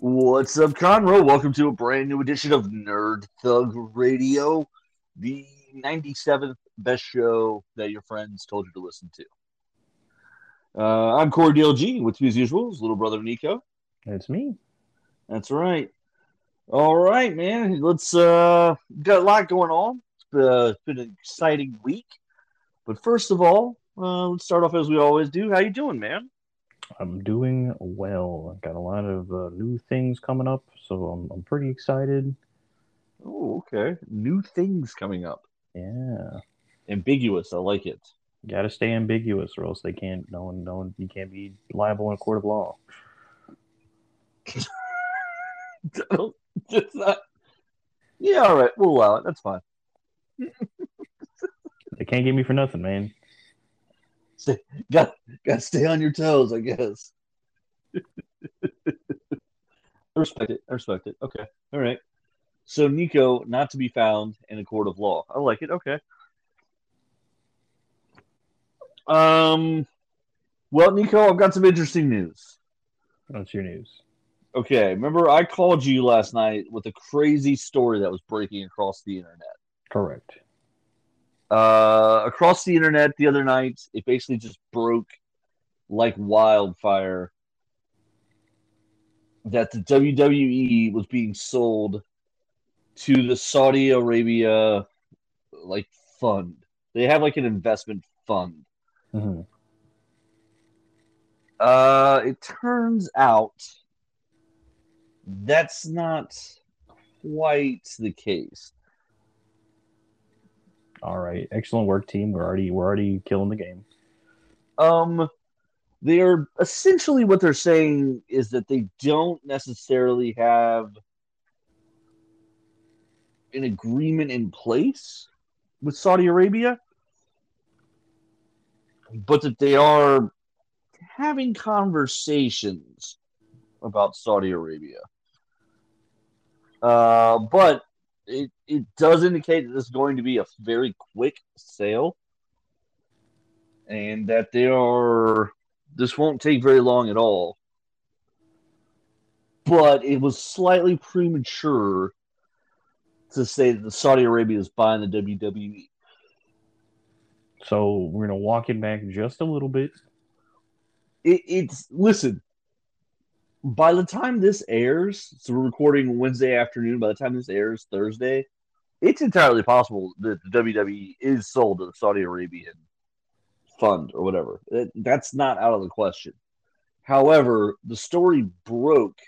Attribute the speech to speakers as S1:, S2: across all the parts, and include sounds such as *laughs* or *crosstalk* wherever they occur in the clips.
S1: What's up, Conroe? Welcome to a brand new edition of Nerd Thug Radio, the 97th best show that your friends told you to listen to. Uh, I'm Corey DLG, with me as usual is little brother Nico.
S2: It's me.
S1: That's right. All right, man. Let's uh got a lot going on. It's been, uh, it's been an exciting week. But first of all, uh, let's start off as we always do. How you doing, man?
S2: I'm doing well. I've got a lot of uh, new things coming up, so I'm, I'm pretty excited.
S1: Oh, okay. New things coming up.
S2: Yeah,
S1: Ambiguous. I like it.
S2: got to stay ambiguous, or else they can't. No one, no one. You can't be liable in a court of law. *laughs*
S1: Just not. Yeah, all right. We'll allow it. That's fine. *laughs*
S2: They can't get me for nothing, man.
S1: Stay, got got to stay on your toes, I guess. I respect it. I respect it. Okay. All right. So Nico, not to be found in a court of law. I like it. Okay. Um. Well, Nico, I've got some interesting news.
S2: What's your news?
S1: Okay, remember I called you last night with a crazy story that was breaking across the internet.
S2: Correct.
S1: Uh, across the internet the other night. It basically just broke like wildfire that the WWE was being sold to the Saudi Arabia like fund. They have like an investment fund.
S2: hmm
S1: Uh, it turns out that's not quite the case.
S2: All right, excellent work, team. We're already we're already killing the game.
S1: Um, they're essentially what they're saying is that they don't necessarily have an agreement in place with Saudi Arabia, but that they are having conversations about Saudi Arabia. Uh, but it, it does indicate that this is going to be a very quick sale and that they are this won't take very long at all but it was slightly premature to say that saudi arabia is buying the wwe
S2: So we're gonna walk it back just a little bit.
S1: it, it's listen by the time this airs so we're recording wednesday afternoon by the time this airs thursday it's entirely possible that the wwe is sold to the saudi arabian fund or whatever That- that's not out of the question however the story broke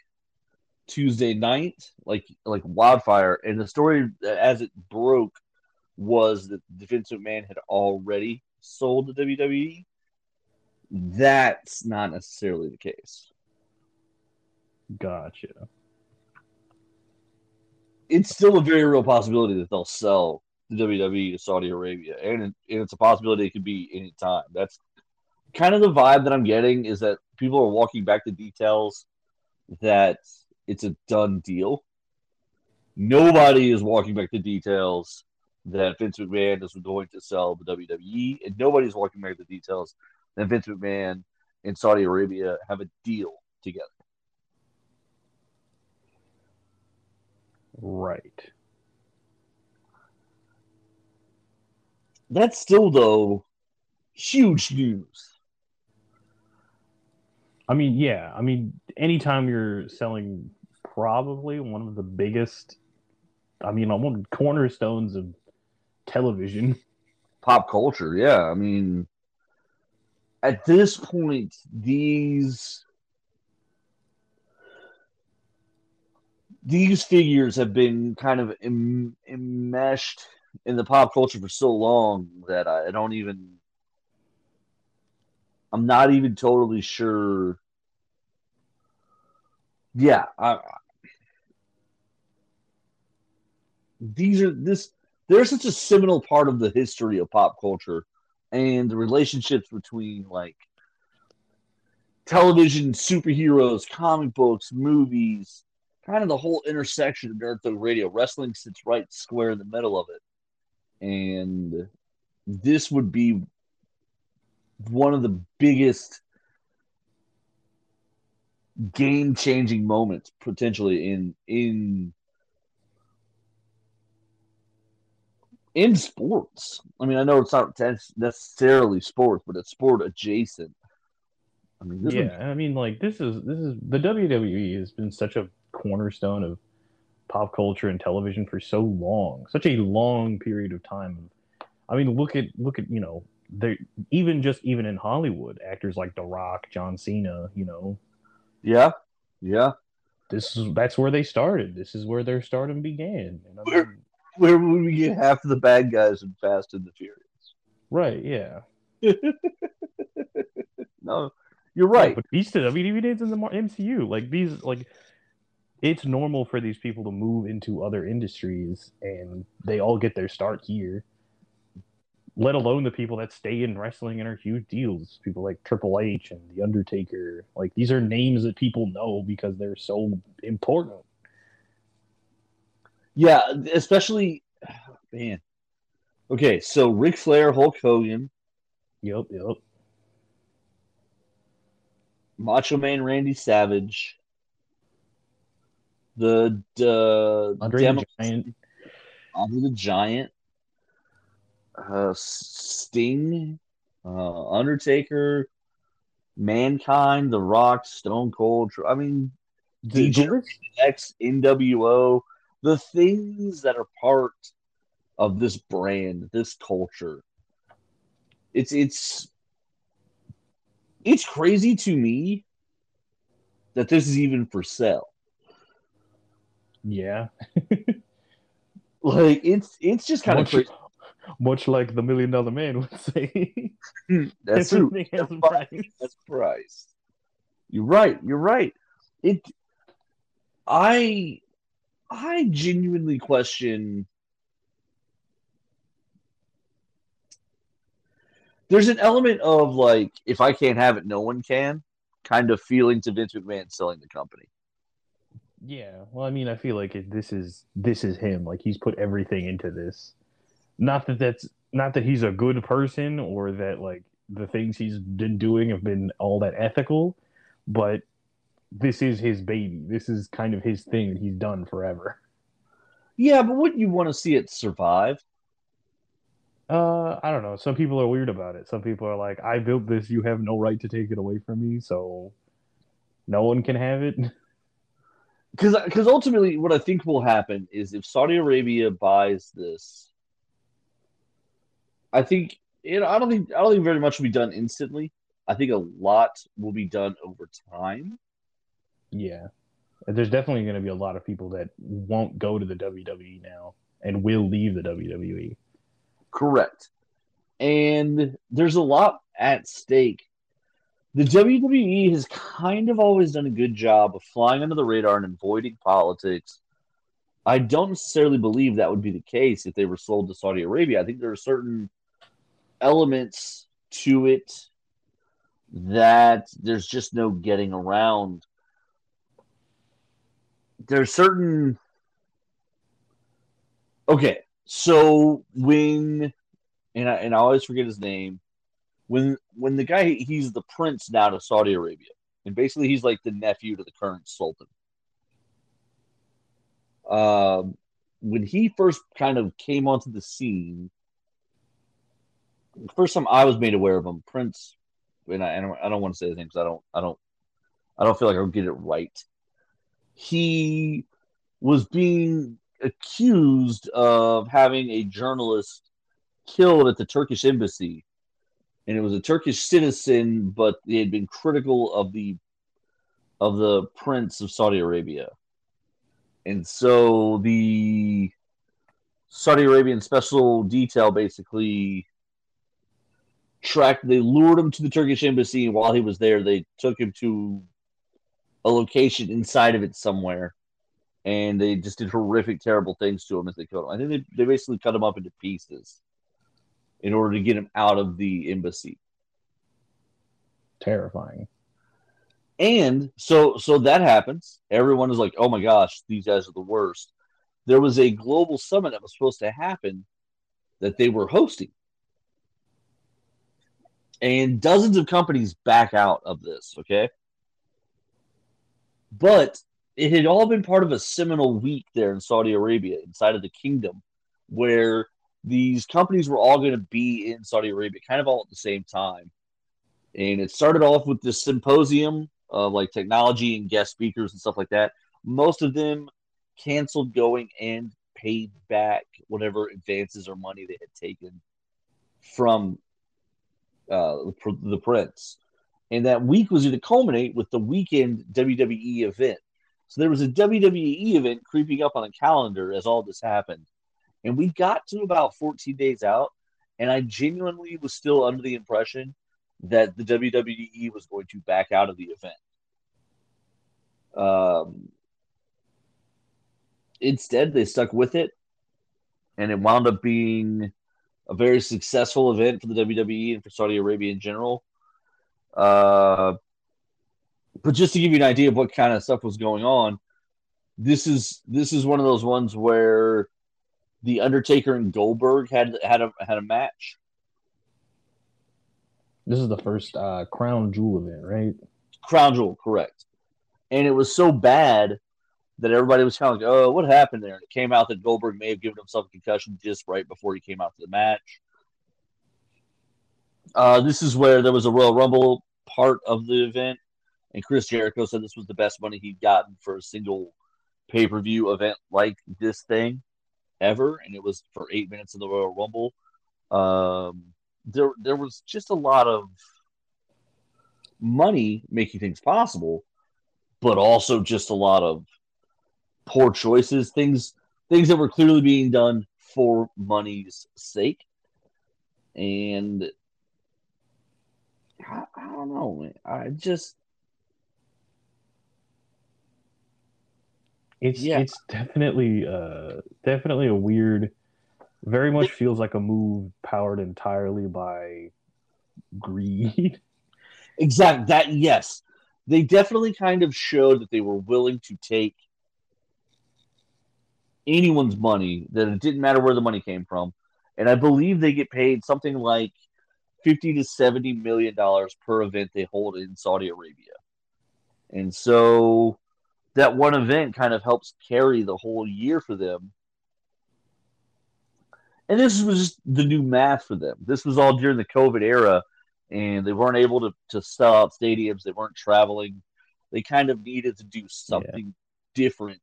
S1: tuesday night like like wildfire and the story as it broke was that Vince McMahon had already sold the WWE. That's not necessarily the case.
S2: Gotcha.
S1: It's still a very real possibility that they'll sell the WWE to Saudi Arabia, and, and it's a possibility it could be any time. That's kind of the vibe that I'm getting is that people are walking back the details that it's a done deal. Nobody is walking back the details that Vince McMahon is going to sell the WWE, and nobody's walking back the details that Vince McMahon and Saudi Arabia have a deal together.
S2: Right.
S1: That's still though huge news.
S2: I mean, yeah. I mean, anytime you're selling probably one of the biggest, I mean, one of the cornerstones of television.
S1: Pop culture, yeah. I mean, at this point, these these figures have been kind of em- enmeshed in the pop culture for so long that I, don't even. I'm not even totally sure. Yeah, I, these are this. They're such a seminal part of the history of pop culture and the relationships between like television, superheroes, comic books, movies, kind of the whole intersection of Nerd Thug Radio. Wrestling sits right square in the middle of it. And this would be one of the biggest game changing moments potentially in in in sports. I mean, I know it's not necessarily sports, but it's sport adjacent.
S2: I mean, yeah, one... I mean, like this is this is the WWE has been such a cornerstone of pop culture and television for so long, such a long period of time. I mean, look at look at you know, they even just even in Hollywood, actors like The Rock, John Cena, you know.
S1: Yeah, yeah.
S2: This is that's where they started. This is where their stardom began.
S1: I mean, where, where would we get half of the bad guys in Fast and the Furious?
S2: Right. Yeah. *laughs*
S1: no, you're right. Yeah,
S2: but these, I mean, even in the MCU, like these, like it's normal for these people to move into other industries, and they all get their start here. Let alone the people that stay in wrestling and are huge deals. People like Triple H and The Undertaker. Like these are names that people know because they're so important.
S1: Yeah, especially *sighs* man. Okay, so Ric Flair, Hulk Hogan.
S2: Yep, yep.
S1: Macho Man Randy Savage. The uh,
S2: Andre Demo- the Giant.
S1: Andre the Giant. Uh, Sting. Uh, Undertaker. Mankind, The Rock, Stone Cold. I mean, D-Gen X, NWO, the things that are part of this brand, this culture. It's it's it's crazy to me that this is even for sale.
S2: Yeah.
S1: like it's it's just kind
S2: much,
S1: of crazy.
S2: Much like the million dollar man would say. *laughs*
S1: That's true. That's price. That's price. You're right. You're right. It I I genuinely question there's an element of like if I can't have it, no one can kind of feeling to Vince McMahon selling the company.
S2: Yeah, well, I mean, I feel like it, this is this is him. Like he's put everything into this. Not that that's not that he's a good person or that like the things he's been doing have been all that ethical, but this is his baby. This is kind of his thing that he's done forever.
S1: Yeah, but wouldn't you want to see it survive?
S2: Uh, I don't know. Some people are weird about it. Some people are like, "I built this. You have no right to take it away from me." So, no one can have it. *laughs*
S1: Because, because ultimately, what I think will happen is if Saudi Arabia buys this, I think you know, I don't think I don't think very much will be done instantly. I think a lot will be done over time.
S2: Yeah, there's definitely going to be a lot of people that won't go to the WWE now and will leave the WWE.
S1: Correct. And there's a lot at stake. The WWE has kind of always done a good job of flying under the radar and avoiding politics. I don't necessarily believe that would be the case if they were sold to Saudi Arabia. I think there are certain elements to it that there's just no getting around. There's certain okay so when and I and I always forget his name, when when the guy he's the prince now to Saudi Arabia, and basically he's like the nephew to the current sultan. Um, when he first kind of came onto the scene, first time I was made aware of him, Prince, and I, I don't, I don't want to say his name because I don't, I don't, I don't feel like I'll get it right. He was being accused of having a journalist killed at the Turkish embassy. And it was a Turkish citizen, but they had been critical of the of the prince of Saudi Arabia. And so the Saudi Arabian special detail basically tracked they lured him to the Turkish embassy and while he was there they took him to a location inside of it somewhere and they just did horrific, terrible things to him as they killed him. I think they, they basically cut him up into pieces in order to get him out of the embassy.
S2: Terrifying.
S1: And so so that happens. Everyone is like, "Oh my gosh, these guys are the worst." There was a global summit that was supposed to happen that they were hosting. And dozens of companies back out of this, okay? But it had all been part of a seminal week there in Saudi Arabia, inside of the kingdom, where these companies were all going to be in Saudi Arabia, kind of all at the same time. And it started off with this symposium of like technology and guest speakers and stuff like that. Most of them canceled going and paid back whatever advances or money they had taken from uh, the prince. And that week was going to culminate with the weekend WWE event. So there was a WWE event creeping up on the calendar as all this happened. And we got to about 14 days out, and I genuinely was still under the impression that the WWE was going to back out of the event. Um, instead, they stuck with it, and it wound up being a very successful event for the WWE and for Saudi Arabia in general. Uh, but just to give you an idea of what kind of stuff was going on, this is this is one of those ones where the Undertaker and Goldberg had had a had a match.
S2: This is the first uh, Crown Jewel event, right?
S1: Crown Jewel, correct. And it was so bad that everybody was kind of like, "Oh, what happened there?" And it came out that Goldberg may have given himself a concussion just right before he came out to the match. Uh, this is where there was a Royal Rumble part of the event, and Chris Jericho said this was the best money he'd gotten for a single pay per view event like this thing ever, and it was for eight minutes in the Royal Rumble. Um, there, there was just a lot of money making things possible, but also just a lot of poor choices, things, things that were clearly being done for money's sake, and I, I don't know. I just
S2: It's yeah. it's definitely uh definitely a weird very much feels like a move powered entirely by greed. *laughs*
S1: Exactly. That yes. They definitely kind of showed that they were willing to take anyone's money, that it didn't matter where the money came from. And I believe they get paid something like 50 to 70 million dollars per event they hold in Saudi Arabia. And so that one event kind of helps carry the whole year for them. And this was just the new math for them. This was all during the COVID era, and they weren't able to, to sell out stadiums. They weren't traveling. They kind of needed to do something yeah. different.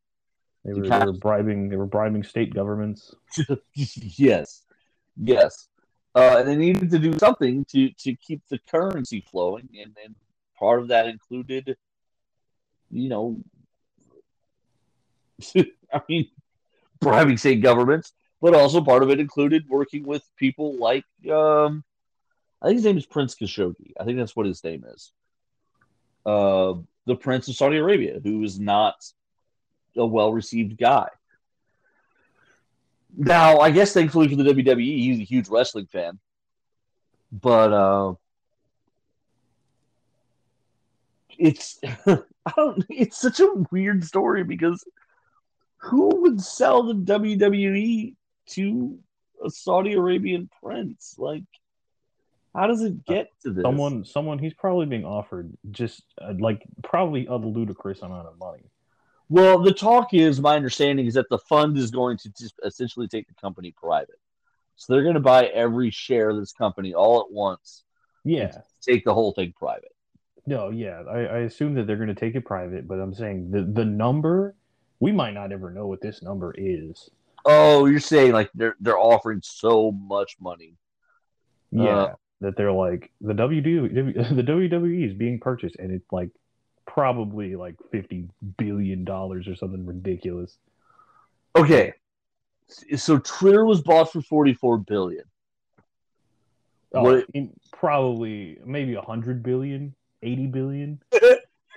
S2: They were, they were bribing. They were bribing state governments. *laughs*
S1: yes, yes, uh, and they needed to do something to to keep the currency flowing, and, and part of that included, you know, *laughs* I mean, bribing state governments, but also part of it included working with people like, um, I think his name is Prince Khashoggi. I think that's what his name is. Uh, the Prince of Saudi Arabia, who is not a well received guy. Now, I guess thankfully for the WWE, he's a huge wrestling fan. But uh, it's *laughs* I don't it's such a weird story because who would sell the WWE to a Saudi Arabian prince? Like, how does it get to this?
S2: Someone, someone, he's probably being offered just uh, like probably a ludicrous amount of money.
S1: Well, the talk is my understanding is that the fund is going to just essentially take the company private. So they're going to buy every share of this company all at once.
S2: Yeah.
S1: Take the whole thing private.
S2: No, yeah. I, I assume that they're going to take it private, but I'm saying the, the number we might not ever know what this number is.
S1: Oh, you're saying like they're they're offering so much money.
S2: Yeah, uh, that they're like the WW *laughs* the WWE is being purchased, and it's like probably like fifty billion dollars or something ridiculous.
S1: Okay, so Twitter was bought for forty four billion.
S2: Oh, what, probably maybe a hundred billion, eighty billion.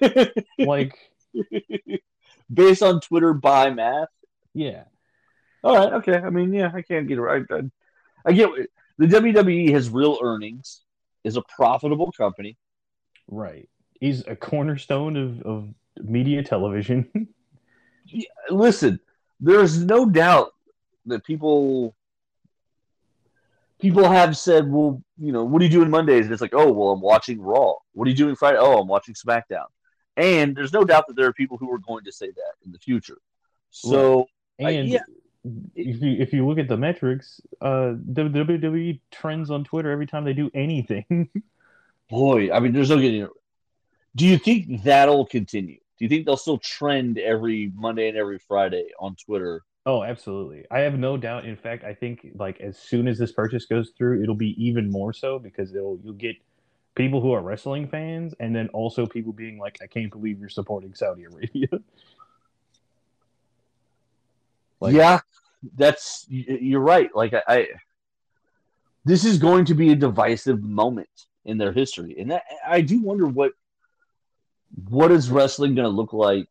S2: *laughs* like
S1: based on Twitter by math.
S2: Yeah.
S1: All right. Okay. I mean, yeah, I can't get it right. I, I get the WWE has real earnings, is a profitable company.
S2: Right. He's a cornerstone of, of media television. *laughs*
S1: yeah, listen, there's no doubt that people people have said, well, you know, what are you doing Mondays? And it's like, oh, well, I'm watching Raw. What are you doing Friday? Oh, I'm watching SmackDown. And there's no doubt that there are people who are going to say that in the future. So,
S2: And
S1: yeah.
S2: if you if you look at the metrics, uh, WWE trends on Twitter every time they do anything. *laughs*
S1: boy, I mean, there's no getting. It. Do you think that'll continue? Do you think they'll still trend every Monday and every Friday on Twitter?
S2: oh, absolutely. I have no doubt. In fact, I think like as soon as this purchase goes through, it'll be even more so because it'll you'll get people who are wrestling fans, and then also people being like, "I can't believe you're supporting Saudi Arabia." *laughs* Like-
S1: yeah, that's you're right. Like I, I, this is going to be a divisive moment in their history, and that, I do wonder what what is wrestling going to look like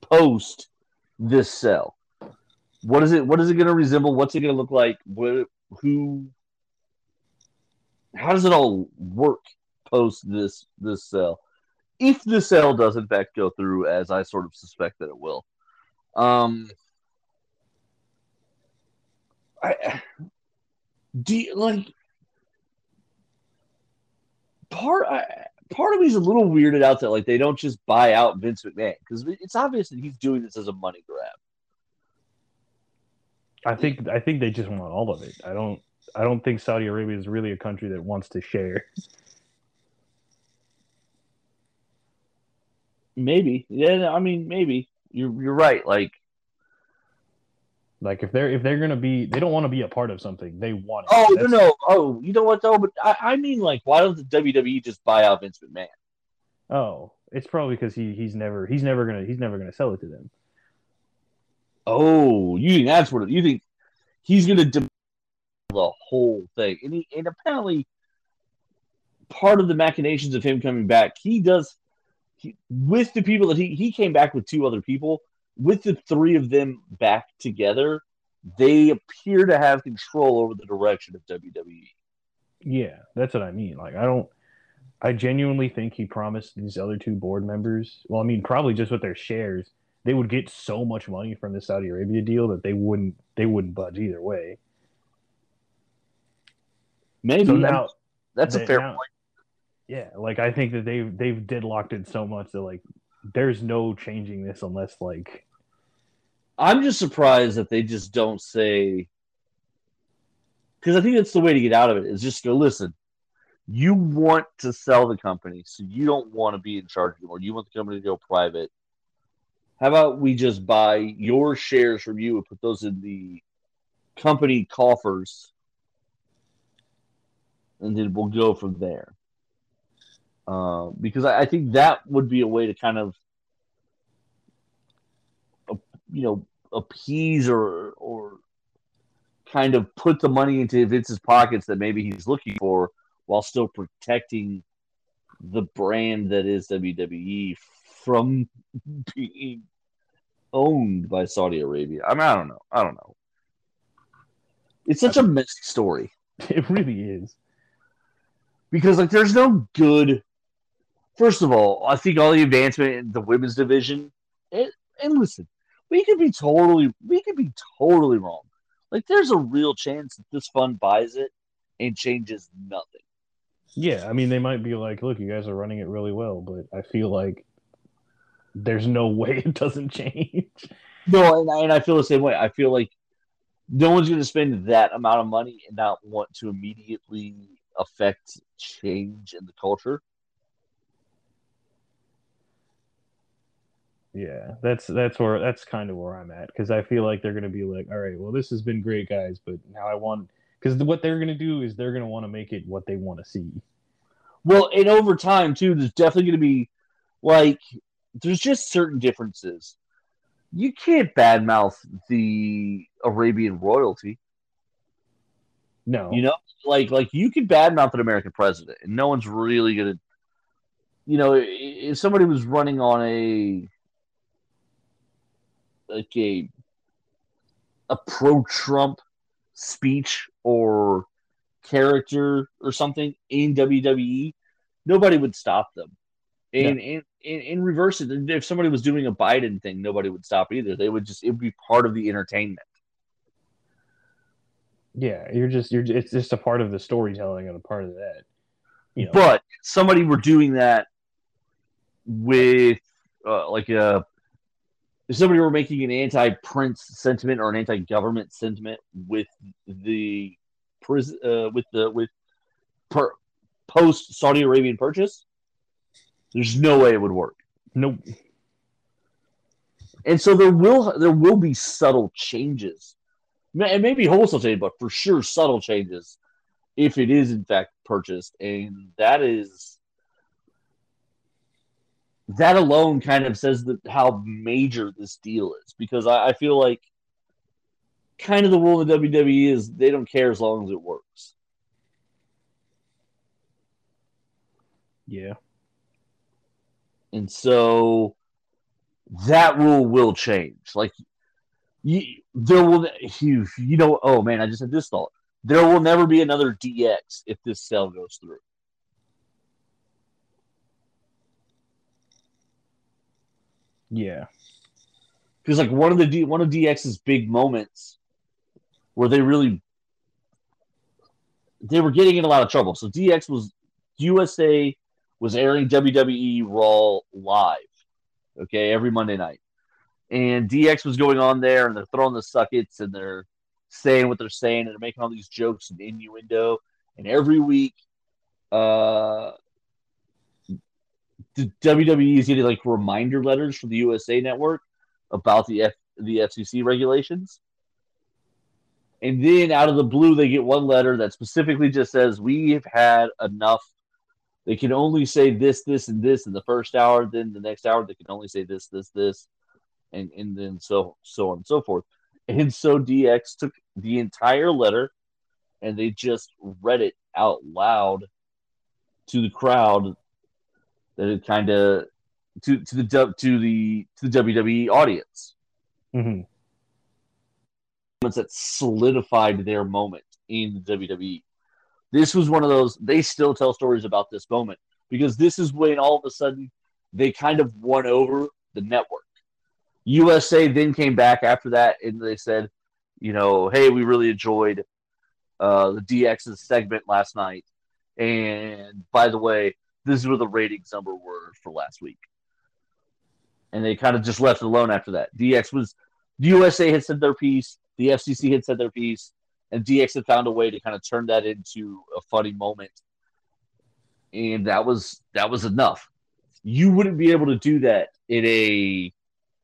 S1: post this sell. What is it? What is it going to resemble? What's it going to look like? What, who? How does it all work post this this sell? If the sale does in fact go through, as I sort of suspect that it will, um, I do you, like part. I, part of me is a little weirded out that like they don't just buy out Vince McMahon because it's obvious that he's doing this as a money grab.
S2: I think I think they just want all of it. I don't I don't think Saudi Arabia is really a country that wants to share.
S1: Maybe, yeah. I mean, maybe you're you're right. Like,
S2: Like if they're if they're gonna be they don't want to be a part of something. They want it.
S1: oh no,
S2: That's-
S1: no, oh, you know what though? But I, I mean, like, why don't the WWE just buy out Vince McMahon?
S2: Oh, it's probably because he he's never he's never gonna he's never gonna sell it to them.
S1: Oh, you think that's what you think? He's going to demand the whole thing, and he and apparently part of the machinations of him coming back, he does he, with the people that he he came back with two other people. With the three of them back together, they appear to have control over the direction of. WWE.
S2: Yeah, that's what I mean. Like I don't I genuinely think he promised these other two board members. Well, I mean, probably just with their shares, they would get so much money from the Saudi Arabia deal that they wouldn't they wouldn't budge either way.
S1: Maybe
S2: So now,
S1: that's a fair
S2: now-
S1: point.
S2: yeah, like I think that they've they've deadlocked it so much that like there's no changing this unless like
S1: I'm just surprised that they just don't say because I think that's the way to get out of it is just go listen. You want to sell the company, so you don't want to be in charge anymore. You want the company to go private. How about we just buy your shares from you and put those in the company coffers, and then we'll go from there. Uh, because I, I think that would be a way to kind of you know appease or or kind of put the money into Vince's pockets that maybe he's looking for while still protecting the brand that is WWE from being owned by Saudi Arabia. I mean, I don't know. I don't know. It's such a messy story *laughs*
S2: it really is.
S1: Because like there's no good. First of all, I think all the advancement in the women's division, and, and listen, we could be totally, we could be totally wrong. Like there's a real chance that this fund buys it and changes nothing.
S2: Yeah, I mean they might be like, look, you guys are running it really well, but I feel like there's no *laughs* way it doesn't change.
S1: No, and I, and I feel the same way. I feel like no one's going to spend that amount of money and not want to immediately affect change in the culture.
S2: Yeah, that's that's where that's kind of where I'm at because I feel like they're gonna be like, all right, well, this has been great, guys, but now I want because what they're gonna do is they're gonna want to make it what they want to see.
S1: Well, and over time too, there's definitely going to be like there's just certain differences. You can't badmouth the Arabian royalty.
S2: No,
S1: You know, like like you could badmouth an American president, and no one's really gonna. You know, if somebody was running on a like a a pro-Trump speech or character or something in WWE, nobody would stop them. And in in, in reverse, it, if somebody was doing a Biden thing, nobody would stop either. They would just it would be part of the entertainment.
S2: Yeah, you're just you're it's just a part of the storytelling and a part of that. You know,
S1: But somebody were doing that with uh, like a if somebody were making an anti-prince sentiment or an anti-government sentiment with the prison uh, with the with per, post Saudi Arabian purchase, there's no way it would work.
S2: Nope.
S1: And so there will there will be subtle changes, and maybe wholesale change, but for sure subtle changes if it is in fact purchased, and that is that alone kind of says that how major this deal is because I, I feel like kind of the rule of the WWE is they don't care as long as it works.
S2: Yeah.
S1: And so that rule will change. Like you, there will you, you know oh man, I just had this thought. There will never be another DX if this sale goes through.
S2: Yeah.
S1: Because like one of the D, one of DX's big moments where they really they were getting in a lot of trouble. So DX was USA was airing WWE Raw live, okay, every Monday night, and DX was going on there and they're throwing the suckets and they're saying what they're saying and they're making all these jokes and innuendo, and every week, uh, the WWE is getting like reminder letters from the USA Network about the F, the FCC regulations. And then out of the blue, they get one letter that specifically just says, We've had enough. They can only say this, this, and this in the first hour. Then the next hour, they can only say this, this, this, and, and then so so on and so forth. And so DX took the entire letter and they just read it out loud to the crowd that it kind of to to the to the to the WWE audience.
S2: Mm-hmm.
S1: That solidified their moment in the WWE. This was one of those. They still tell stories about this moment because this is when all of a sudden they kind of won over the network. USA then came back after that and they said, you know, hey, we really enjoyed uh, the DX's segment last night. And by the way, this is where the ratings number were for last week. And they kind of just left it alone after that. DX was the USA had said their piece, the FCC had said their piece, and DX had found a way to kind of turn that into a funny moment. And that was that was enough. You wouldn't be able to do that in a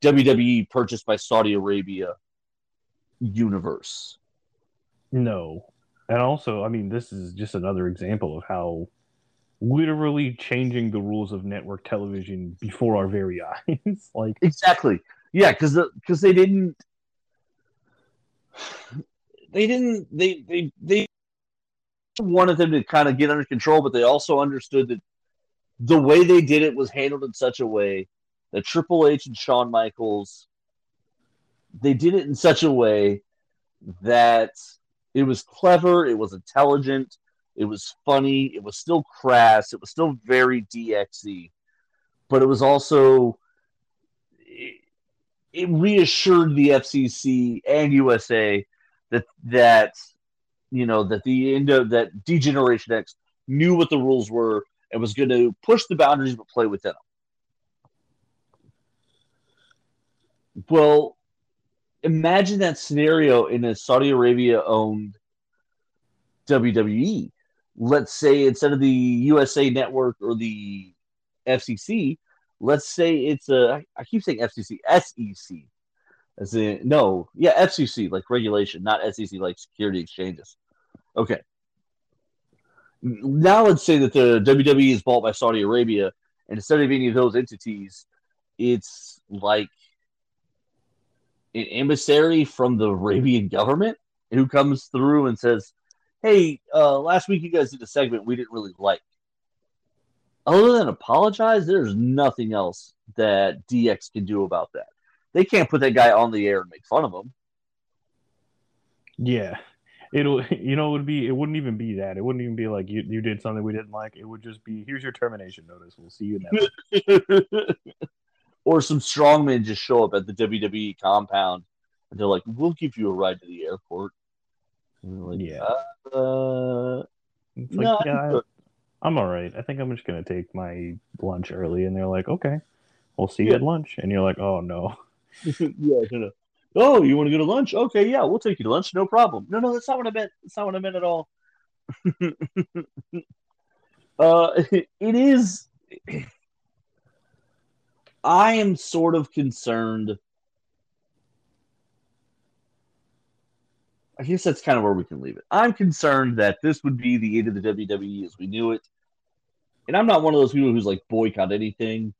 S1: WWE purchased by Saudi Arabia universe.
S2: No. And also, I mean, this is just another example of how literally changing the rules of network television before our very *laughs* eyes. like
S1: exactly, yeah, because because the, they didn't they didn't they they they wanted them to kind of get under control, but they also understood that the way they did it was handled in such a way that Triple H and Shawn Michaels they did it in such a way that it was clever, it was intelligent, it was funny. It was still crass. It was still very DXy, but it was also it, it reassured the FCC and USA that that you know that the end of that D-Generation X knew what the rules were and was going to push the boundaries but play within them. Well, imagine that scenario in a Saudi Arabia owned WWE let's say instead of the USA Network or the FCC, let's say it's a I keep saying FCC, SEC. As in no, yeah, FCC like regulation, not SEC like security exchanges. Okay. Now let's say that the WWE is bought by Saudi Arabia, and instead of any of those entities, it's like an emissary from the Arabian government who comes through and says, hey, uh, last week you guys did a segment we didn't really like. Other than apologize, there's nothing else that DX can do about that. They can't put that guy on the air and make fun of him.
S2: Yeah. It'll you know it would be it wouldn't even be that. It wouldn't even be like you, you did something we didn't like. It would just be here's your termination notice. We'll see you next. *laughs*
S1: or some strongmen just show up at the WWE compound and they're like, We'll give you a ride to the airport.
S2: Like, yeah.
S1: Uh,
S2: like, no, yeah, I'm all right. I think I'm just gonna take my lunch early, and they're like, okay, we'll see you at lunch, and you're like, oh no. *laughs*
S1: yeah, no, no. Oh, you want to go to lunch? Okay, yeah, we'll take you to lunch. No problem. No, no, that's not what I meant. That's not what I meant at all. *laughs* uh, *laughs* it is. I am sort of concerned. I guess that's kind of where we can leave it. I'm concerned that this would be the end of the WWE as we knew it. And I'm not one of those people who's like boycott anything,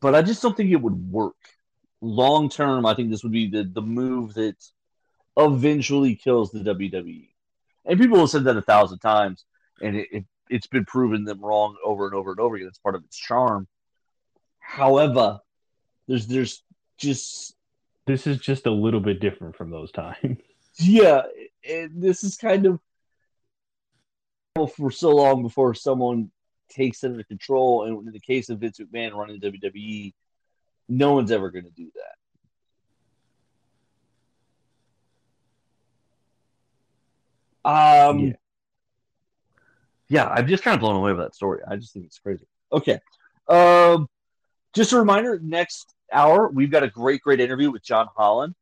S1: but I just don't think it would work long term, I think this would be the, the move that eventually kills the WWE. And people have said that a thousand times, and it, it, it's been proven them wrong over and over and over again. It's part of its charm. However, there's there's just
S2: This is just a little bit different from those times. *laughs*
S1: yeah, and this is kind of for so long before someone takes it under control. And in the case of Vince McMahon running WWE, no one's ever going to do that. Um,
S2: Yeah.
S1: yeah. I'm just kind of blown away by that story. I just think it's crazy. Okay. Um, just a reminder next hour, we've got a great, great interview with John Holland,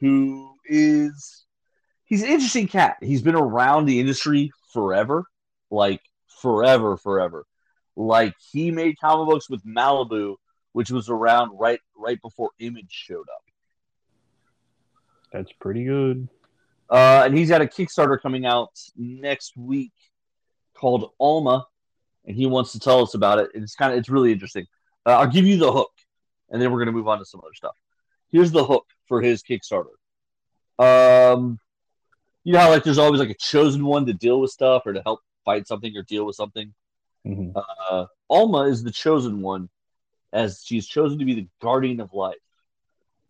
S1: who is he's an interesting cat. He's been around the industry forever, like forever, forever. Like he made comic books with Malibu, which was around right right before Image showed up.
S2: That's pretty good.
S1: Uh, and he's got a Kickstarter coming out next week called Alma, and he wants to tell us about it. It's kind of it's really interesting. Uh, I'll give you the hook, and then we're going to move on to some other stuff. Here's the hook for his Kickstarter. Um, you know how like there's always like a chosen one to deal with stuff or to help fight something or deal with something.
S2: Mhm.
S1: Uh, Alma is the chosen one, as she's chosen to be the guardian of life.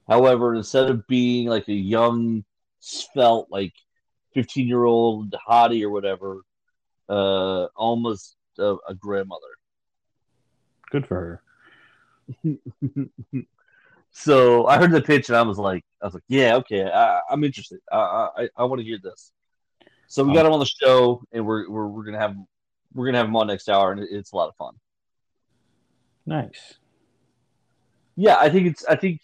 S1: However, instead of being like a young, svelte, like 15 year old hottie or whatever, uh, Alma's a, a grandmother.
S2: Good for her. *laughs*
S1: so I heard the pitch and I was like, I was like, yeah, okay, I, I'm interested. I I, I want to hear this. So we got him on the show, and we're we're, we're gonna have we're gonna have him on next hour, and it's a lot of fun.
S2: Nice.
S1: yeah, I think it's I think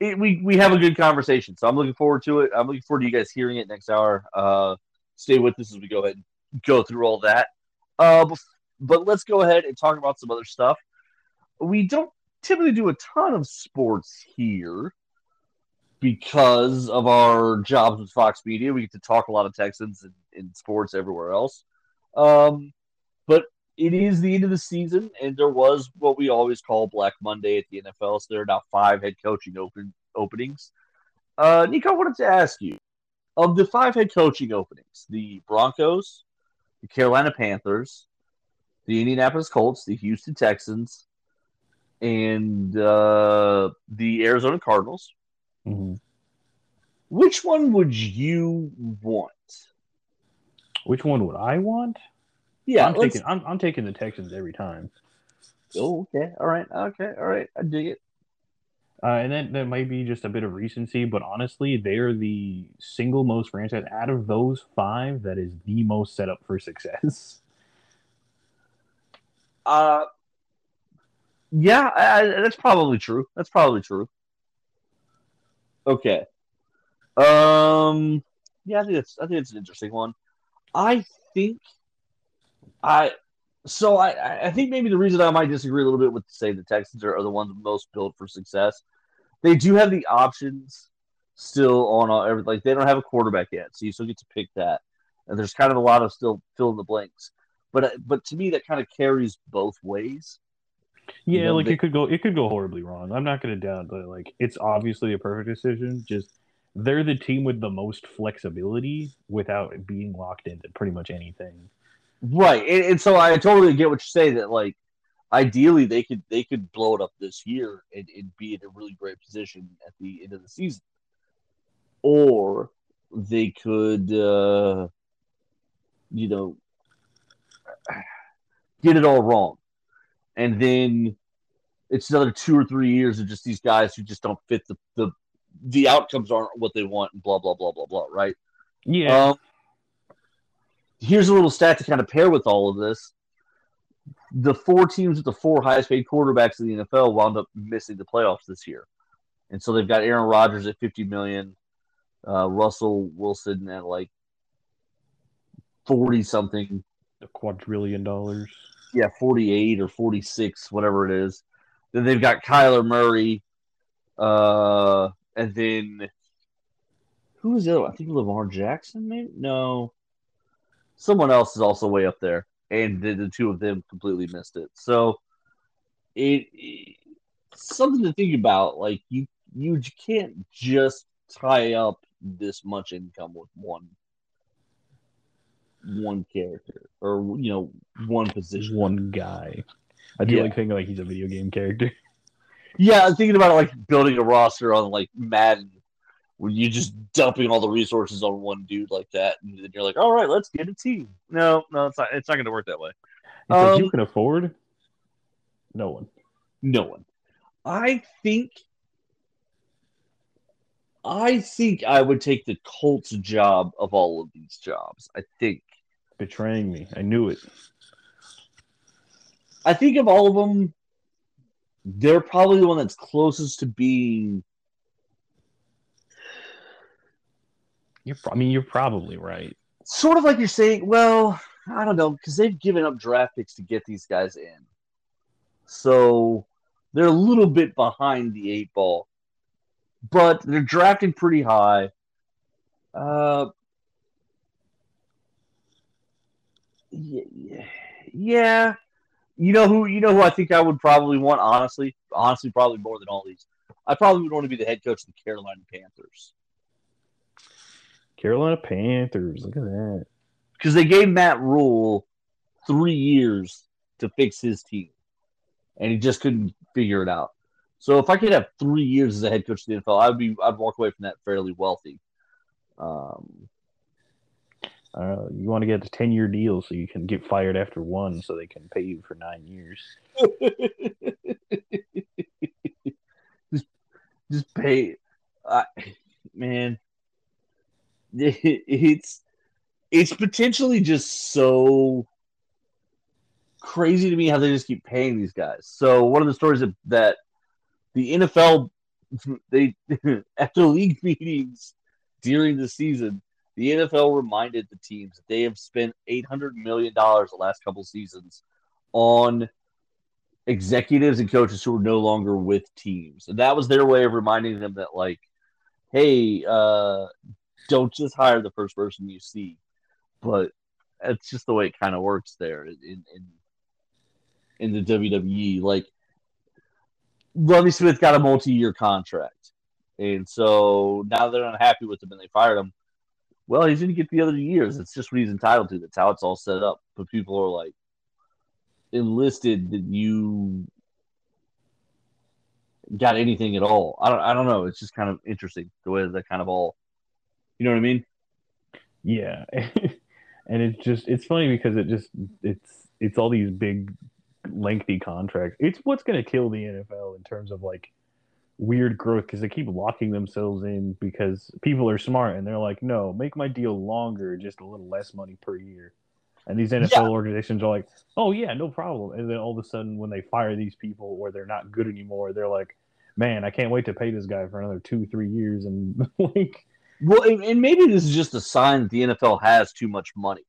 S1: it, we we have a good conversation. So I'm looking forward to it. I'm looking forward to you guys hearing it next hour. Uh, stay with us as we go ahead and go through all that. Uh, but, but let's go ahead and talk about some other stuff. We don't typically do a ton of sports here because of our jobs with Fox Media. We get to talk a lot of Texans and, sports everywhere else. Um, but it is the end of the season, and there was what we always call Black Monday at the NFL. So there are now five head coaching open openings. Uh, Nico, I wanted to ask you of the five head coaching openings: the Broncos, the Carolina Panthers, the Indianapolis Colts, the Houston Texans, and uh, the Arizona Cardinals.
S2: hmm
S1: Which one would you want?
S2: Which one would I want?
S1: Yeah,
S2: I'm taking I'm, I'm taking the Texans every time.
S1: Oh, okay, all right, okay, all right. I dig it.
S2: Uh, and that, that might be just a bit of recency, but honestly, they're the single most franchise out of those five that is the most set up for success.
S1: Uh, yeah, I, I- that's probably true. That's probably true. Okay. Um. Yeah, I think it's I think it's an interesting one. I think I so I I- think maybe the reason I might disagree a little bit with say the Texans are, are the ones most built for success. They do have the options still on all every like they don't have a quarterback yet, so you still get to pick that. And there's kind of a lot of still fill in the blanks. But uh, but to me that kind of carries both ways.
S2: Yeah, like it could go it could go horribly wrong. I'm not going to doubt that like it's obviously a perfect decision. Just they're the team with the most flexibility without being locked into pretty much anything.
S1: Right, and, and so I totally get what you say that like ideally they could they could blow it up this year and, and be in a really great position at the end of the season, or they could uh, you know get it all wrong, and then it's another two or three years of just these guys who just don't fit the the the outcomes aren't what they want and blah blah blah blah blah right
S2: Yeah,
S1: um, here's a little stat to kind of pair with all of this. The four teams with the four highest paid quarterbacks in the NFL wound up missing the playoffs this year. And so they've got Aaron Rodgers at 50 million, uh, Russell Wilson at like 40 something.
S2: A quadrillion dollars.
S1: Yeah, 48 or 46, whatever it is. Then they've got Kyler Murray. Uh, and then who is the other? I think Lamar Jackson, maybe? No. Someone else is also way up there. And the, the two of them completely missed it. So it, it something to think about. Like you you can't just tie up this much income with one one character or you know one position.
S2: One guy. I do
S1: Yeah.
S2: like thinking like he's a video game character. *laughs*
S1: Yeah i'm thinking about like building a roster on like madden where you're just dumping all the resources on one dude like that and then you're like all right let's get a team. No no it's not it's not going to work that way.
S2: Like
S1: Um,
S2: you can afford? No one.
S1: No one. I think i think i would take the colts job of all of these jobs. I think
S2: betraying me i knew it
S1: I think of all of them, they're probably the one that's closest to being.
S2: you're i mean you're probably right
S1: Sort of like you're saying, well, I don't know, because they've given up draft picks to get these guys in. So they're a little bit behind the eight ball, but they're drafting pretty high. Uh, yeah, yeah. You know who? You know who I think I would probably want. Honestly, honestly, probably more than all these. I probably would want to be the head coach of the Carolina Panthers
S2: carolina panthers look at that
S1: because they gave Matt Rhule three years to fix his team, and he just couldn't figure it out. So if I could have three years as a head coach of the NFL, I'd be I'd walk away from that fairly wealthy. Um,
S2: uh, you want to get a 10 year deal so you can get fired after one so they can pay you for nine years *laughs*
S1: just, just pay, man. *laughs* It's it's potentially just so crazy to me how they just keep paying these guys. So one of the stories that, that the NFL *laughs* they at the league meetings during the season, the NFL reminded the teams that they have spent eight hundred million dollars the last couple seasons on executives and coaches who are no longer with teams. And that was their way of reminding them that like, hey, uh, don't just hire the first person you see. But that's just the way it kind of works there in in in the WWE. Like Lovie Smith got a multi-year contract, and so now they're unhappy with him and they fired him. Well, he's going to get the other years. It's just what he's entitled to. That's how it's all set up. But people are like enlisted that you got anything at all. I don't. I don't know. It's just kind of interesting the way that kind of all. You know what I mean?
S2: Yeah. *laughs* and it's just it's funny because it just it's it's all these big lengthy contracts. It's what's going to kill the NFL in terms of like weird growth because they keep locking themselves in because people are smart and they're like, "No, make my deal longer, just a little less money per year." And these NFL
S1: Yeah.
S2: organizations are like, "Oh yeah, no problem." And then all of a sudden when they fire these people or they're not good anymore, they're like, "Man, I can't wait to pay this guy for another 2-3 years." And *laughs* like
S1: Well, and, and maybe this is just a sign that the NFL has too much money,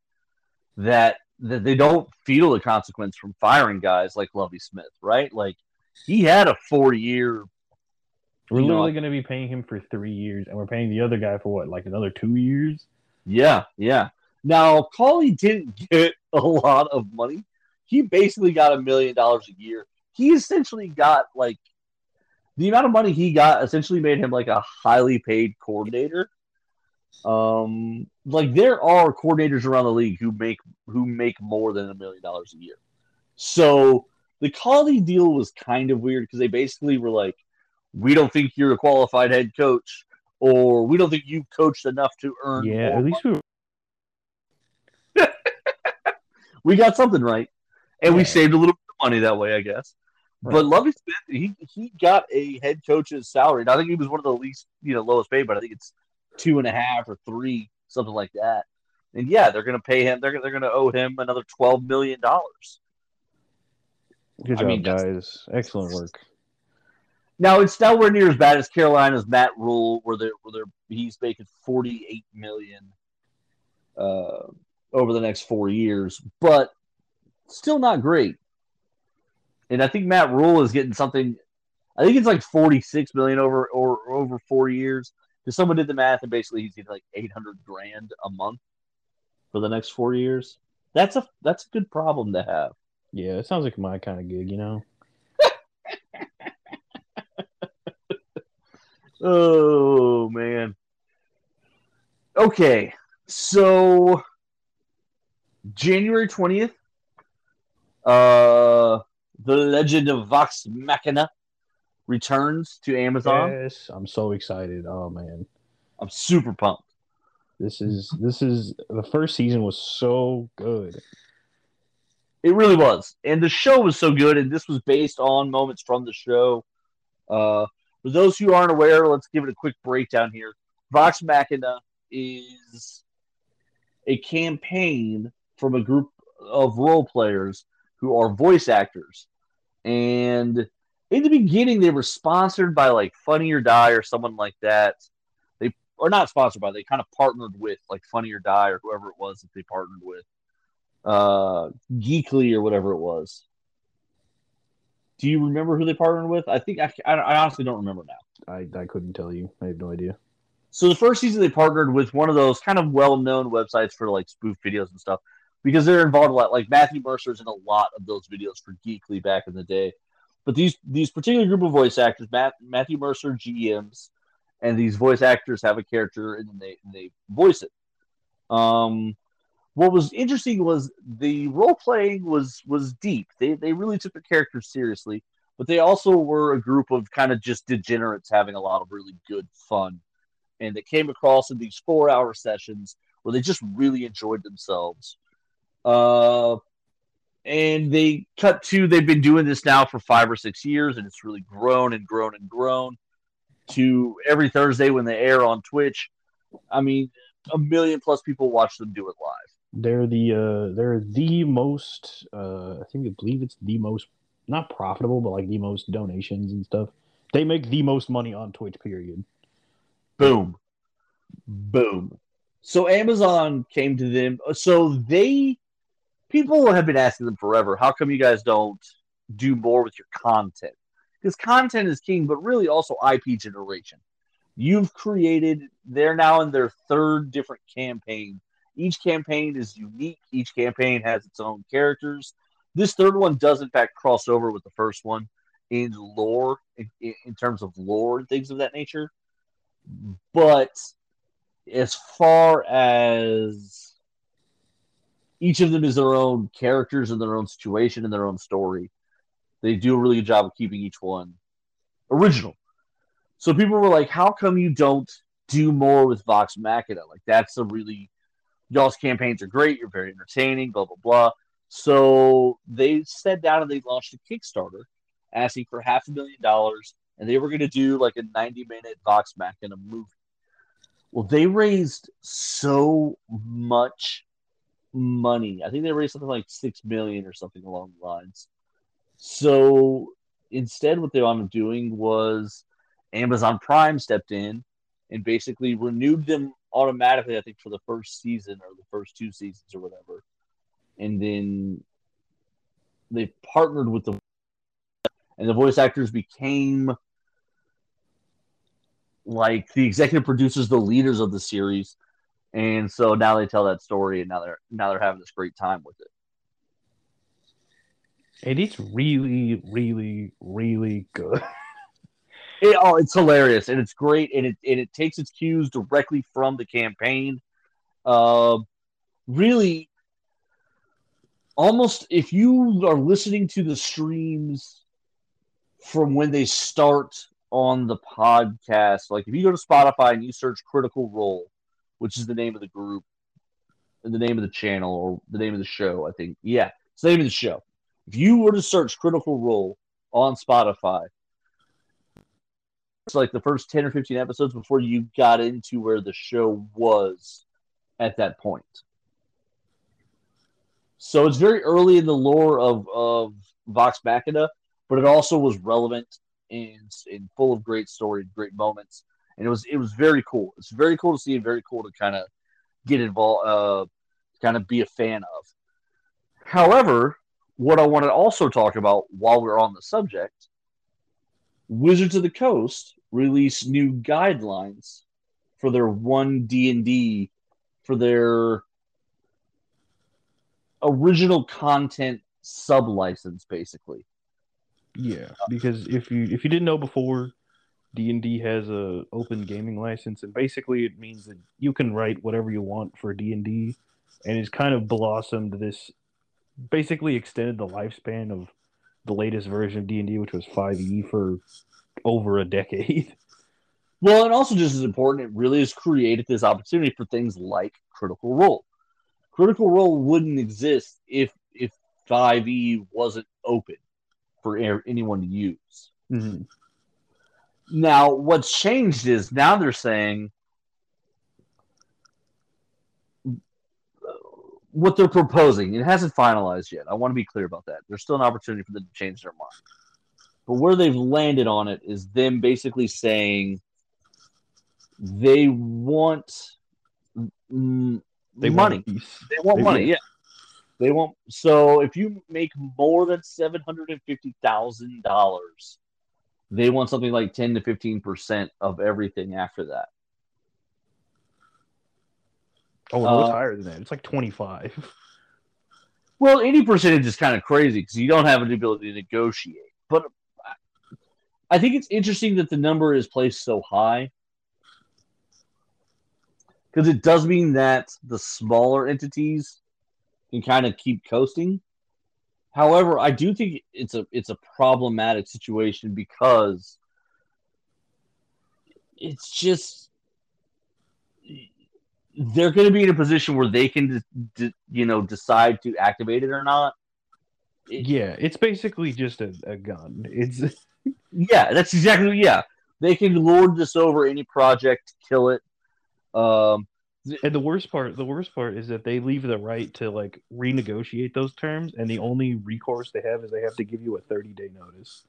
S1: that that they don't feel the consequence from firing guys like Lovie Smith, right? Like he had a four-year.
S2: We're
S1: You
S2: literally going to be paying him for three years, and we're paying the other guy for what, like another two years?
S1: Yeah, yeah. Now, Culley didn't *laughs* get a lot of money. He basically got a million dollars a year. He essentially got like the amount of money he got essentially made him like a highly paid coordinator. Um, like there are coordinators around the league who make who make more than a million dollars a year. So the Culley deal was kind of weird because they basically were like, "We don't think you're a qualified head coach, or we don't think you've coached enough to earn."
S2: Yeah, at least we were. *laughs*
S1: we got something right, and we saved a little bit of money that way, I guess. But
S2: Right.
S1: Lovie Smith, he he got a head coach's salary. And I think he was one of the least, you know, lowest paid, but I think it's two and a half or three, something like that. And yeah, they're going to pay him. They're they're going to owe him another twelve million dollars.
S2: Good
S1: I
S2: job,
S1: mean,
S2: guys. Excellent work.
S1: Now it's nowhere near as bad as Carolina's Matt Rhule, where they're where they're he's making forty eight million uh, over the next four years, but still not great. And I think Matt Rhule is getting something. I think it's like forty six million over or over four years. Because someone did the math, and basically he's getting like eight hundred grand a month for the next four years. That's a that's a good problem to have.
S2: Yeah, it sounds like my kind of gig, you know.
S1: Oh man. Okay, so January twentieth, uh, the Legend of Vox Machina returns to Amazon.
S2: Yes, I'm so excited. Oh man,
S1: I'm super pumped.
S2: this is this is the first season was so good.
S1: It really was, and the show was so good. And this was based on moments from the show. Uh, for those who aren't aware, let's give it a quick breakdown here. Vox Machina is a campaign from a group of role players who are voice actors. And in the beginning, they were sponsored by like Funny or Die or someone like that. They are not sponsored by, they kind of partnered with like Funny or Die or whoever it was that they partnered with. Uh, Geekly or whatever it was. Do you remember who they partnered with? I think I, I, honestly don't remember now.
S2: I I couldn't tell you. I have no idea.
S1: So the first season they partnered with one of those kind of well-known websites for like spoof videos and stuff because they're involved a lot. Like Matthew Mercer's in a lot of those videos for Geekly back in the day. But these these particular group of voice actors, Matt, Matthew Mercer GMs, and these voice actors have a character and they and they voice it. Um, what was interesting was the role playing was was deep. They they really took their characters seriously, but they also were a group of kind of just degenerates having a lot of really good fun and they came across in these four hour sessions where they just really enjoyed themselves. Uh, and they cut to they've been doing this now for five or six years, and it's really grown and grown and grown to every Thursday when they air on Twitch. I mean, a million plus people watch them do it live.
S2: They're the uh they're the most uh I think I believe it's the most not profitable but like the most donations and stuff. They make the most money on Twitch period.
S1: Boom. Boom. So Amazon came to them. So they, people have been asking them forever, how come you guys don't do more with your content? Because content is king, but really also IP generation. You've created, they're now in their third different campaign. Each campaign is unique, each campaign has its own characters. This third one does, in fact, cross over with the first one in lore, in, in terms of lore and things of that nature. But as far as each of them is their own characters and their own situation and their own story, they do a really good job of keeping each one original. So people were like, "How come you don't do more with Vox Machina? Like that's a really y'all's campaigns are great. You're very entertaining. Blah blah blah." So they sat down and they launched a Kickstarter, asking for half a million dollars and they were going to do like a 90 minute Vox Machina movie. Well, they raised so much money. I think they raised something like six million or something along the lines. So instead, what they wound up doing was Amazon Prime stepped in and basically renewed them automatically. I think for the first season or the first two seasons or whatever, and then they partnered with the and the voice actors became like the executive producers, the leaders of the series, and so now they tell that story, and now they're now they're having this great time with it.
S2: And it's really, really, really good. *laughs*
S1: It, oh, it's hilarious and it's great, and it and it takes its cues directly from the campaign. Uh, really, almost if you are listening to the streams from when they start on the podcast, like if you go to Spotify and you search Critical Role, which is the name of the group, and the name of the channel or the name of the show, I think. Yeah, it's the name of the show. If you were to search Critical Role on Spotify, like the first 10 or 15 episodes before you got into where the show was at that point. So it's very early in the lore of, of Vox Machina, but it also was relevant and, and full of great story and great moments. And it was it was very cool. It's very cool to see and very cool to kind of get involved, uh, kind of be a fan of. However, what I want to also talk about while we're on the subject, Wizards of the Coast released new guidelines for their one D and D for their original content sub license, basically.
S2: Yeah, because if you if you didn't know before, D and D has a open gaming license, and basically it means that you can write whatever you want for D and D, and it's kind of blossomed this, basically extended the lifespan of the latest version of D and D, which was five E for over a decade. *laughs*
S1: Well, and also just as important, it really has created this opportunity for things like Critical Role. Critical Role wouldn't exist if if 5e wasn't open for anyone to use.
S2: Mm-hmm.
S1: Now, what's changed is now they're saying what they're proposing. It hasn't finalized yet. I want to be clear about that. There's still an opportunity for them to change their mind. But where they've landed on it is them basically saying they want mm,
S2: They
S1: money.
S2: want.
S1: They want
S2: They
S1: money, yeah. They want so if you make more than seven hundred and fifty thousand dollars, they want something like ten to fifteen percent of everything after that.
S2: Oh no, it's
S1: Uh,
S2: higher than that. It's like twenty five. *laughs*
S1: Well, any percentage is kind of crazy because you don't have the ability to negotiate. But I think it's interesting that the number is placed so high because it does mean that the smaller entities can kind of keep coasting. However, I do think it's a it's a problematic situation because it's just they're going to be in a position where they can, d- d- you know, decide to activate it or not. It-
S2: Yeah, it's basically just a, a gun. It's *laughs*
S1: Yeah, that's exactly yeah. They can lord this over any project, kill it. Um,
S2: and the worst part the worst part is that they leave the right to like renegotiate those terms and the only recourse they have is they have to give you a 30 day notice.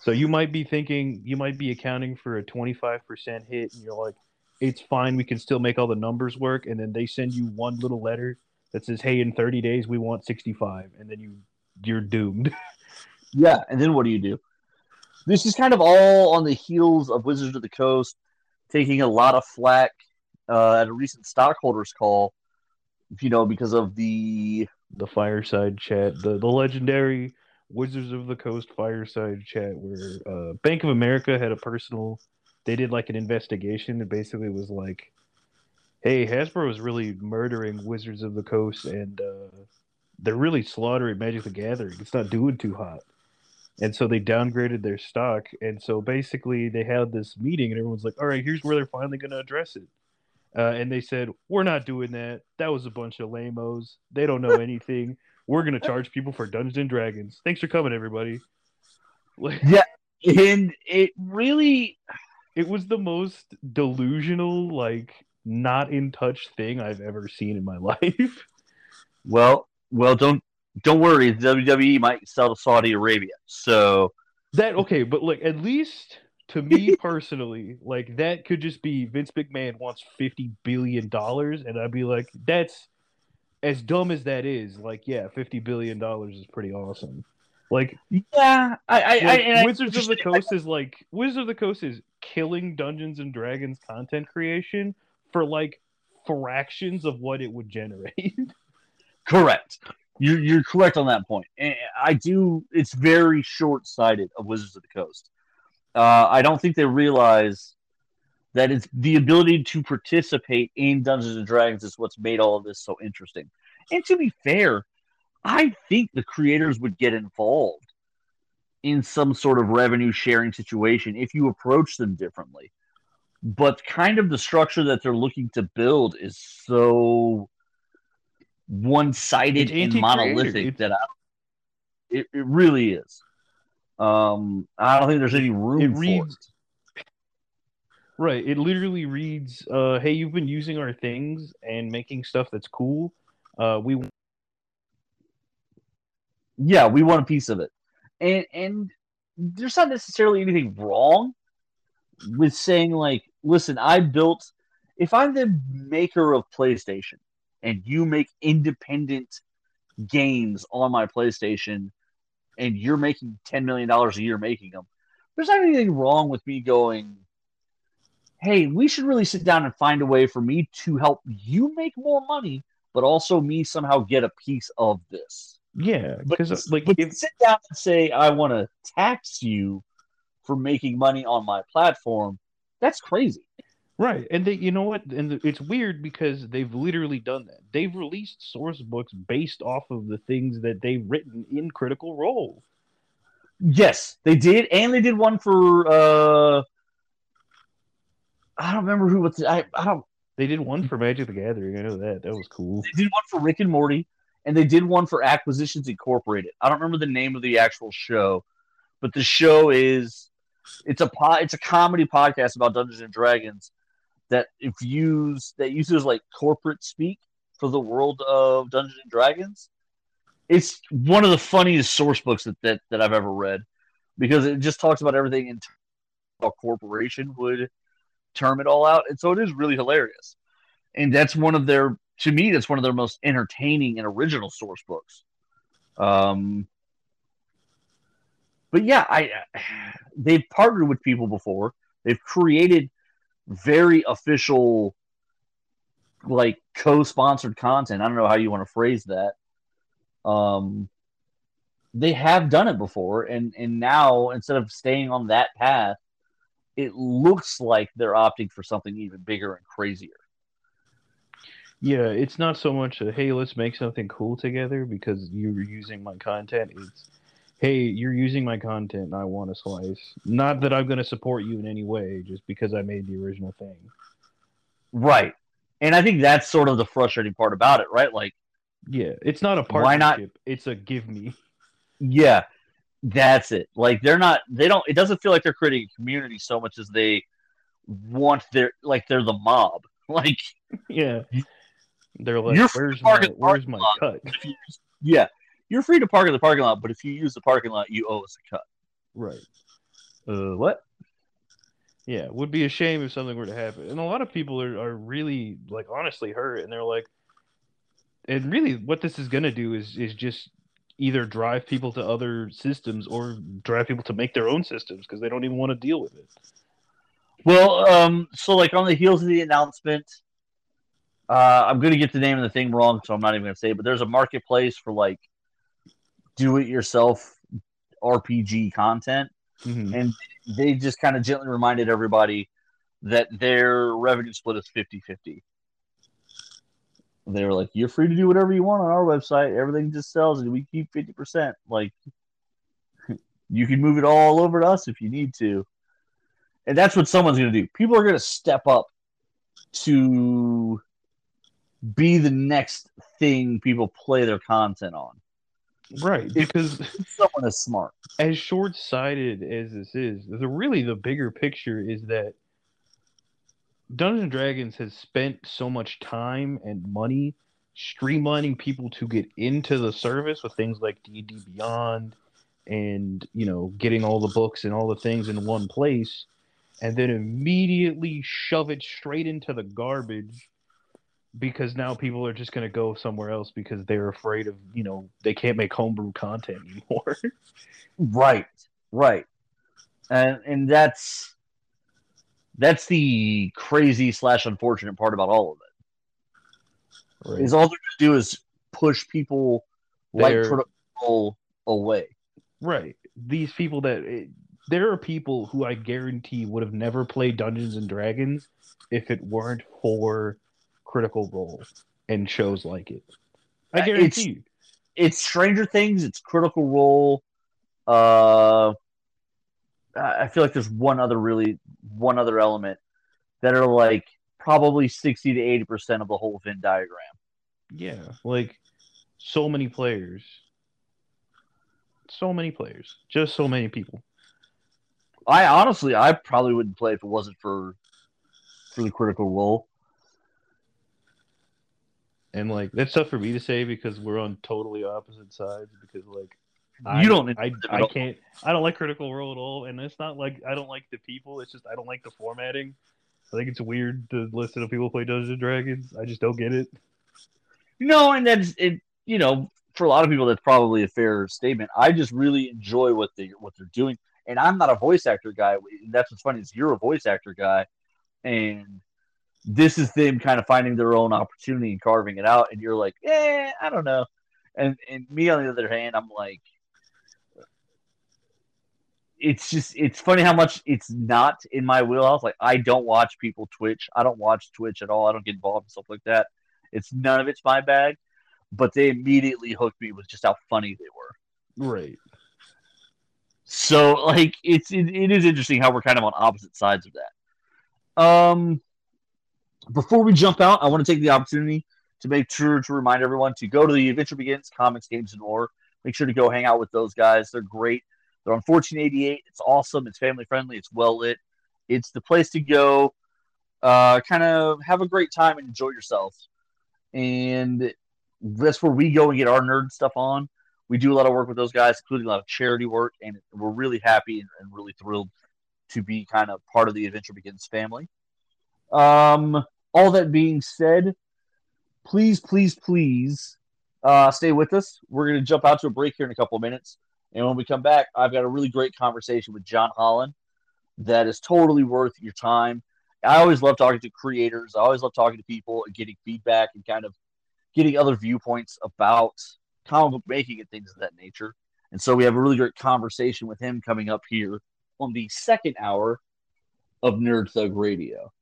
S2: So you might be thinking you might be accounting for a 25% hit and you're like it's fine we can still make all the numbers work and then they send you one little letter that says hey in 30 days we want 65 and then you you're doomed. *laughs*
S1: yeah, and then what do you do? This is kind of all on the heels of Wizards of the Coast taking a lot of flack uh, at a recent stockholders call, you know, because of the
S2: the fireside chat, the the legendary Wizards of the Coast fireside chat, where uh, Bank of America had a personal. They did like an investigation that basically was like, "Hey, Hasbro is really murdering Wizards of the Coast, and uh, they're really slaughtering Magic the Gathering. It's not doing too hot." And so they downgraded their stock, and so basically they had this meeting, and everyone's like, "All right, here's where they're finally going to address it." Uh, and they said, "We're not doing that. That was a bunch of lamos. They don't know anything. We're gonna charge people for Dungeons and Dragons. Thanks for coming, everybody." *laughs* Like,
S1: and it really
S2: it was the most delusional, like not in touch thing I've ever seen in my *laughs* life.
S1: well, well, don't don't worry. WWE might sell to Saudi Arabia, so
S2: that okay, but like at least to me *laughs* personally, like that could just be Vince McMahon wants fifty billion dollars, and I'd be like, that's as dumb as that is. Like, yeah, fifty billion dollars is pretty awesome. Like,
S1: yeah, I, I, I,
S2: like,
S1: and I-
S2: Wizards of the Coast is like Wizards of the Coast is killing Dungeons and Dragons content creation for like fractions of what it would generate. *laughs*
S1: Correct. You're you're correct on that point. And I do. It's very short sighted of Wizards of the Coast. Uh, I don't think they realize that it's the ability to participate in Dungeons and Dragons is what's made all of this so interesting. And to be fair, I think the creators would get involved in some sort of revenue sharing situation if you approach them differently. But kind of the structure that they're looking to build is so one-sided and monolithic that I, it, it really is. Um, I don't think there's any room
S2: It
S1: for it.
S2: Right. It literally reads, uh, "Hey, you've been using our things and making stuff that's cool. Uh, we
S1: Yeah, we want a piece of it. And and there's not necessarily anything wrong with saying like, listen, I built if I'm the maker of PlayStation and you make independent games on my PlayStation and you're making $10 million a year making them, there's not anything wrong with me going, hey, we should really sit down and find a way for me to help you make more money, but also me somehow get a piece of this.
S2: Yeah, because like
S1: but
S2: if,
S1: sit down and say, I want to tax you for making money on my platform, that's crazy.
S2: Right, and they, you know what? And it's weird because they've literally done that. They've released source books based off of the things that they've written in Critical Role.
S1: Yes, they did, and they did one for uh I don't remember who was I I don't
S2: They did one for Magic the Gathering. I know that. That was cool.
S1: they did one for Rick and Morty, and they did one for Acquisitions Incorporated. I don't remember the name of the actual show, but the show is it's a po- it's a comedy podcast about Dungeons and Dragons that if use that uses like corporate speak for the world of Dungeons and Dragons. It's one of the funniest source books that, that, that I've ever read because it just talks about everything in a corporation would term it all out. And so it is really hilarious. And that's one of their to me, that's one of their most entertaining and original source books. Um, but yeah, I *sighs* they've partnered with people before. They've created very official, like co-sponsored content. I don't know how you want to phrase that. Um, they have done it before, and and now instead of staying on that path, it looks like they're opting for something even bigger and crazier.
S2: Yeah, it's not so much a hey, let's make something cool together because you're using my content. It's hey, you're using my content and I want a slice. Not that I'm going to support you in any way, just because I made the original thing.
S1: Right. And I think that's sort of the frustrating part about it, right? Like,
S2: Yeah, it's not a
S1: Why not-
S2: partnership. It's a give me.
S1: yeah, that's it. Like, they're not, they don't, it doesn't feel like they're creating a community so much as they want their, like, they're the mob. *laughs* Like,
S2: Yeah. They're like,
S1: You're
S2: where's my where's my
S1: lot.
S2: cut?
S1: yeah, you're free to park in the parking lot, but if you use the parking lot, you owe us a cut.
S2: Right.
S1: Uh, what?
S2: Yeah, it would be a shame if something were to happen. And a lot of people are, are really like honestly hurt and they're like and really what this is gonna do is is just either drive people to other systems or drive people to make their own systems because they don't even want to deal with it.
S1: Well, um, so like on the heels of the announcement, uh, I'm gonna get the name of the thing wrong, so I'm not even gonna say it. But there's a marketplace for like do-it-yourself RPG content,
S2: Mhm.
S1: and they just kind of gently reminded everybody that their revenue split is 50-50. They were like, "You're free to do whatever you want on our website. Everything just sells, and we keep 50 percent. Like, *laughs* you can move it all over to us if you need to." And that's what someone's going to do. People are going to step up to be the next thing people play their content on.
S2: Right, because
S1: Someone is smart.
S2: as short-sighted as this is, the really the bigger picture is that Dungeons and Dragons has spent so much time and money streamlining people to get into the service with things like D&D Beyond and, you know, getting all the books and all the things in one place and then immediately shove it straight into the garbage because now people are just going to go somewhere else because they're afraid of, you know, they can't make homebrew content anymore. *laughs*
S1: Right, right, and and that's that's the crazy slash unfortunate part about all of it.
S2: right.
S1: Is all they're going to do is push people like
S2: They're-
S1: Critical Role away.
S2: Right. These people that it, there are people who I guarantee would have never played Dungeons and Dragons if it weren't for Critical Role and shows like it. I
S1: Uh,
S2: guarantee
S1: it's-
S2: you.
S1: It's Stranger Things. It's Critical Role. Uh, I I feel like there's one other really one other element that are like probably sixty to eighty percent of the whole Venn diagram.
S2: Yeah, like so many players. So many players. Just so many people.
S1: I honestly, I probably wouldn't play if it wasn't for for the Critical Role.
S2: And like that's tough for me to say because we're on totally opposite sides because like I,
S1: you don't.
S2: I, I can't. I don't like Critical Role at all, and it's not like I don't like the people. It's just I don't like the formatting. I think it's weird to listen to people play Dungeons and Dragons. I just don't get it.
S1: No, and that's it. You know, for a lot of people, that's probably a fair statement. I just really enjoy what they what they're doing, and I'm not a voice actor guy. That's what's funny is you're a voice actor guy, and this is them kind of finding their own opportunity and carving it out. And you're like, eh, I don't know. And and me on the other hand, I'm like, it's just it's funny how much it's not in my wheelhouse. Like I don't watch people Twitch. I don't watch Twitch at all. I don't get involved in stuff like that. It's none of it's my bag. But they immediately hooked me with just how funny they were.
S2: Right.
S1: So like it's it, it is interesting how we're kind of on opposite sides of that. Um before we jump out, I want to take the opportunity to make sure to remind everyone to go to the Adventure Begins Comics, Games, and More. Make sure to go hang out with those guys. They're great. They're on 1488. It's awesome. It's family friendly. It's well lit. It's the place to go. Uh, kind of have a great time and enjoy yourself. And that's where we go and get our nerd stuff on. We do a lot of work with those guys, including a lot of charity work, and we're really happy and, and really thrilled to be kind of part of the Adventure Begins family. Um, all that being said, please, please, please uh, stay with us. We're going to jump out to a break here in a couple of minutes. And when we come back, I've got a really great conversation with John Holland that is totally worth your time. I always love talking to creators. I always love talking to people and getting feedback and kind of getting other viewpoints about comic book making and things of that nature. And so we have a really great conversation with him coming up here on the second hour of Nerd Thug Radio.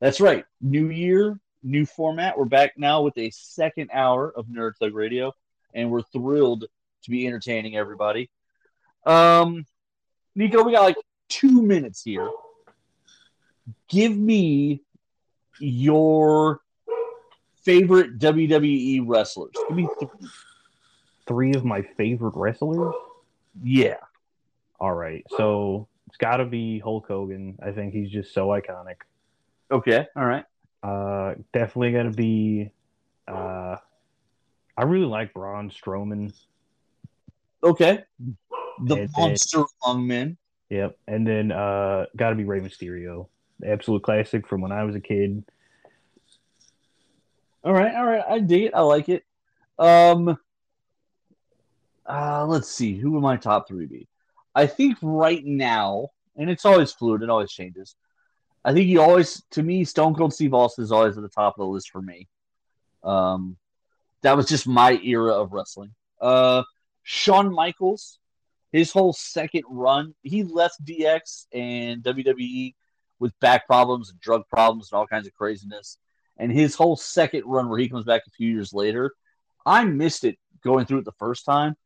S1: That's right. New year, new format. We're back now with a second hour of Nerd Thug Radio, and we're thrilled to be entertaining everybody. Um, Nico, we got like two minutes here. Give me your favorite WWE wrestlers. Give me three.
S2: Three of my favorite wrestlers.
S1: Yeah.
S2: All right. So it's got to be Hulk Hogan. I think he's just so iconic.
S1: Okay. All right.
S2: Uh, definitely gonna be. Uh, I really like Braun Strowman.
S1: Okay. The
S2: And
S1: monster among men.
S2: Yep, and then uh, got to be Rey Mysterio, the absolute classic from when I was a kid.
S1: All right. All right. I dig it. I like it. Um. Uh, let's see. Who would my top three be? I think right now, and it's always fluid. It always changes. I think you always, to me, Stone Cold Steve Austin is always at the top of the list for me. Um, that was just my era of wrestling. Uh, Shawn Michaels, his whole second run, he left DX and WWE with back problems and drug problems and all kinds of craziness. And his whole second run, where he comes back a few years later, I missed it going through it the first time.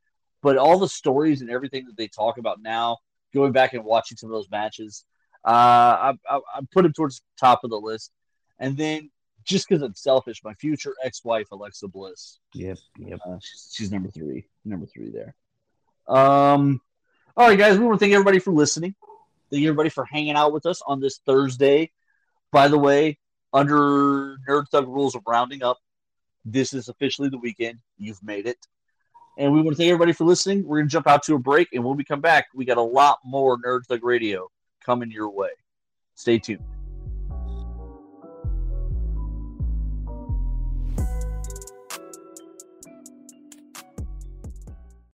S1: But all the stories and everything that they talk about now, going back and watching some of those matches, uh, I, I, I put him towards the top of the list. And then, just because I'm selfish, my future ex-wife Alexa Bliss,
S2: Yep, yep.
S1: uh, she's, she's number three, number three there. Um, all right, guys, we want to thank everybody for listening. Thank you everybody for hanging out with us on this Thursday. By the way, under Nerd Thug rules of rounding up, this is officially the weekend. You've made it. And we want to thank everybody for listening. We're going to jump out to a break, and when we come back, we got a lot more Nerd Thug Radio coming your way. Stay tuned.